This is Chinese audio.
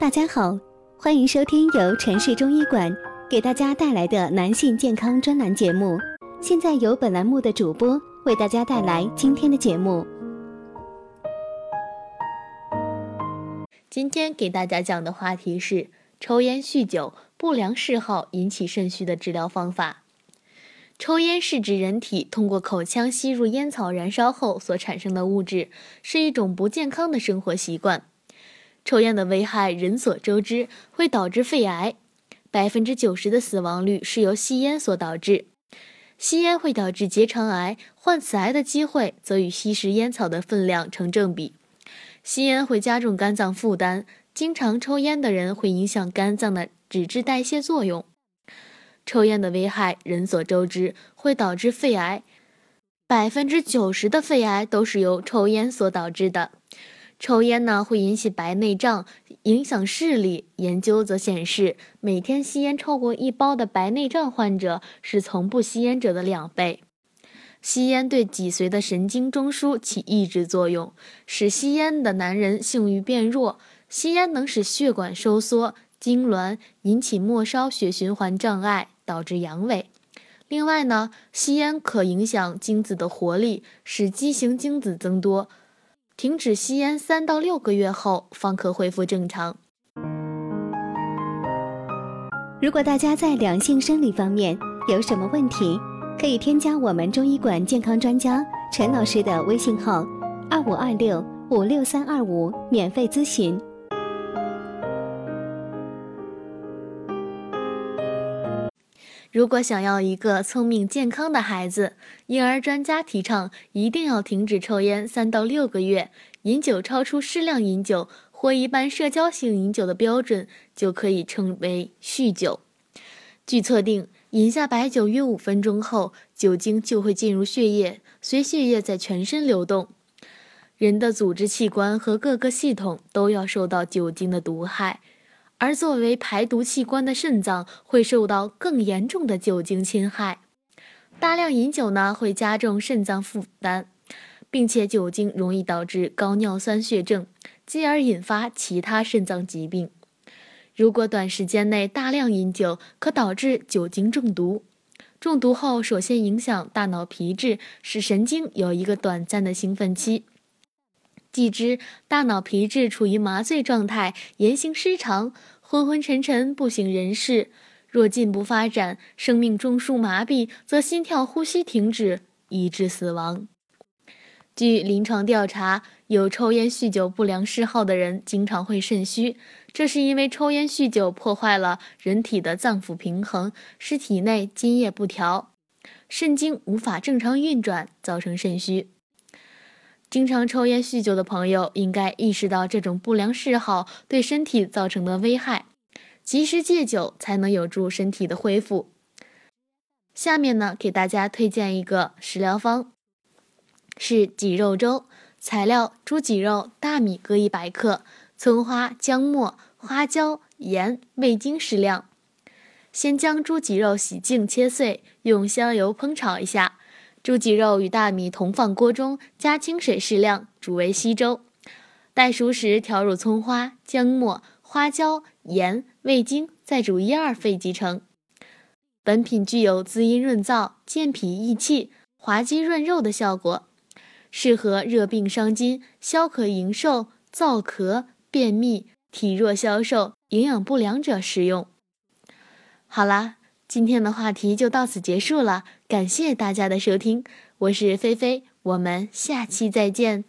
大家好，欢迎收听由城市中医馆给大家带来的男性健康专栏节目。现在由本栏目的主播为大家带来今天的节目。今天给大家讲的话题是抽烟酗酒不良嗜好引起肾虚的治疗方法。抽烟是指人体通过口腔吸入烟草燃烧后所产生的物质，是一种不健康的生活习惯。抽烟的危害人所周知，会导致肺癌，百分之九十的死亡率是由吸烟所导致。吸烟会导致结肠癌，患此癌的机会则与吸食烟草的分量成正比。吸烟会加重肝脏负担，经常抽烟的人会影响肝脏的脂质代谢作用。抽烟的危害人所周知，会导致肺癌，百分之九十的肺癌都是由抽烟所导致的。抽烟呢会引起白内障，影响视力。研究则显示，每天吸烟超过一包的白内障患者是从不吸烟者的两倍。吸烟对脊髓的神经中枢起抑制作用，使吸烟的男人性欲变弱。吸烟能使血管收缩、痉挛，引起末梢血循环障碍。导致阳痿。另外呢，吸烟可影响精子的活力，使畸形精子增多。停止吸烟三到六个月后，方可恢复正常。如果大家在两性生理方面有什么问题，可以添加我们中医馆健康专家陈老师的微信号：二五二六五六三二五，免费咨询。如果想要一个聪明健康的孩子，婴儿专家提倡一定要停止抽烟三到六个月，饮酒超出适量饮酒或一般社交性饮酒的标准，就可以称为酗酒。据测定，饮下白酒约五分钟后，酒精就会进入血液，随血液在全身流动，人的组织器官和各个系统都要受到酒精的毒害。而作为排毒器官的肾脏会受到更严重的酒精侵害，大量饮酒呢会加重肾脏负担，并且酒精容易导致高尿酸血症，继而引发其他肾脏疾病。如果短时间内大量饮酒，可导致酒精中毒。中毒后，首先影响大脑皮质，使神经有一个短暂的兴奋期。继之，大脑皮质处于麻醉状态，言行失常，昏昏沉沉，不省人事。若进一步发展，生命中枢麻痹，则心跳、呼吸停止，以致死亡。据临床调查，有抽烟、酗酒不良嗜好的人，经常会肾虚，这是因为抽烟、酗酒破坏了人体的脏腑平衡，使体内津液不调，肾经无法正常运转，造成肾虚。经常抽烟酗酒的朋友应该意识到这种不良嗜好对身体造成的危害，及时戒酒才能有助身体的恢复。下面呢，给大家推荐一个食疗方，是脊肉粥。材料：猪脊肉、大米各一百克，葱花、姜末、花椒、盐、味精适量。先将猪脊肉洗净切碎，用香油烹炒一下。猪脊肉与大米同放锅中，加清水适量，煮为稀粥。待熟时，调入葱花、姜末、花椒、盐、味精，再煮一二沸即成。本品具有滋阴润燥、健脾益气、滑肌润肉的效果，适合热病伤津、消渴营瘦、燥咳、便秘、体弱消瘦、营养不良者食用。好啦。今天的话题就到此结束了，感谢大家的收听，我是菲菲，我们下期再见。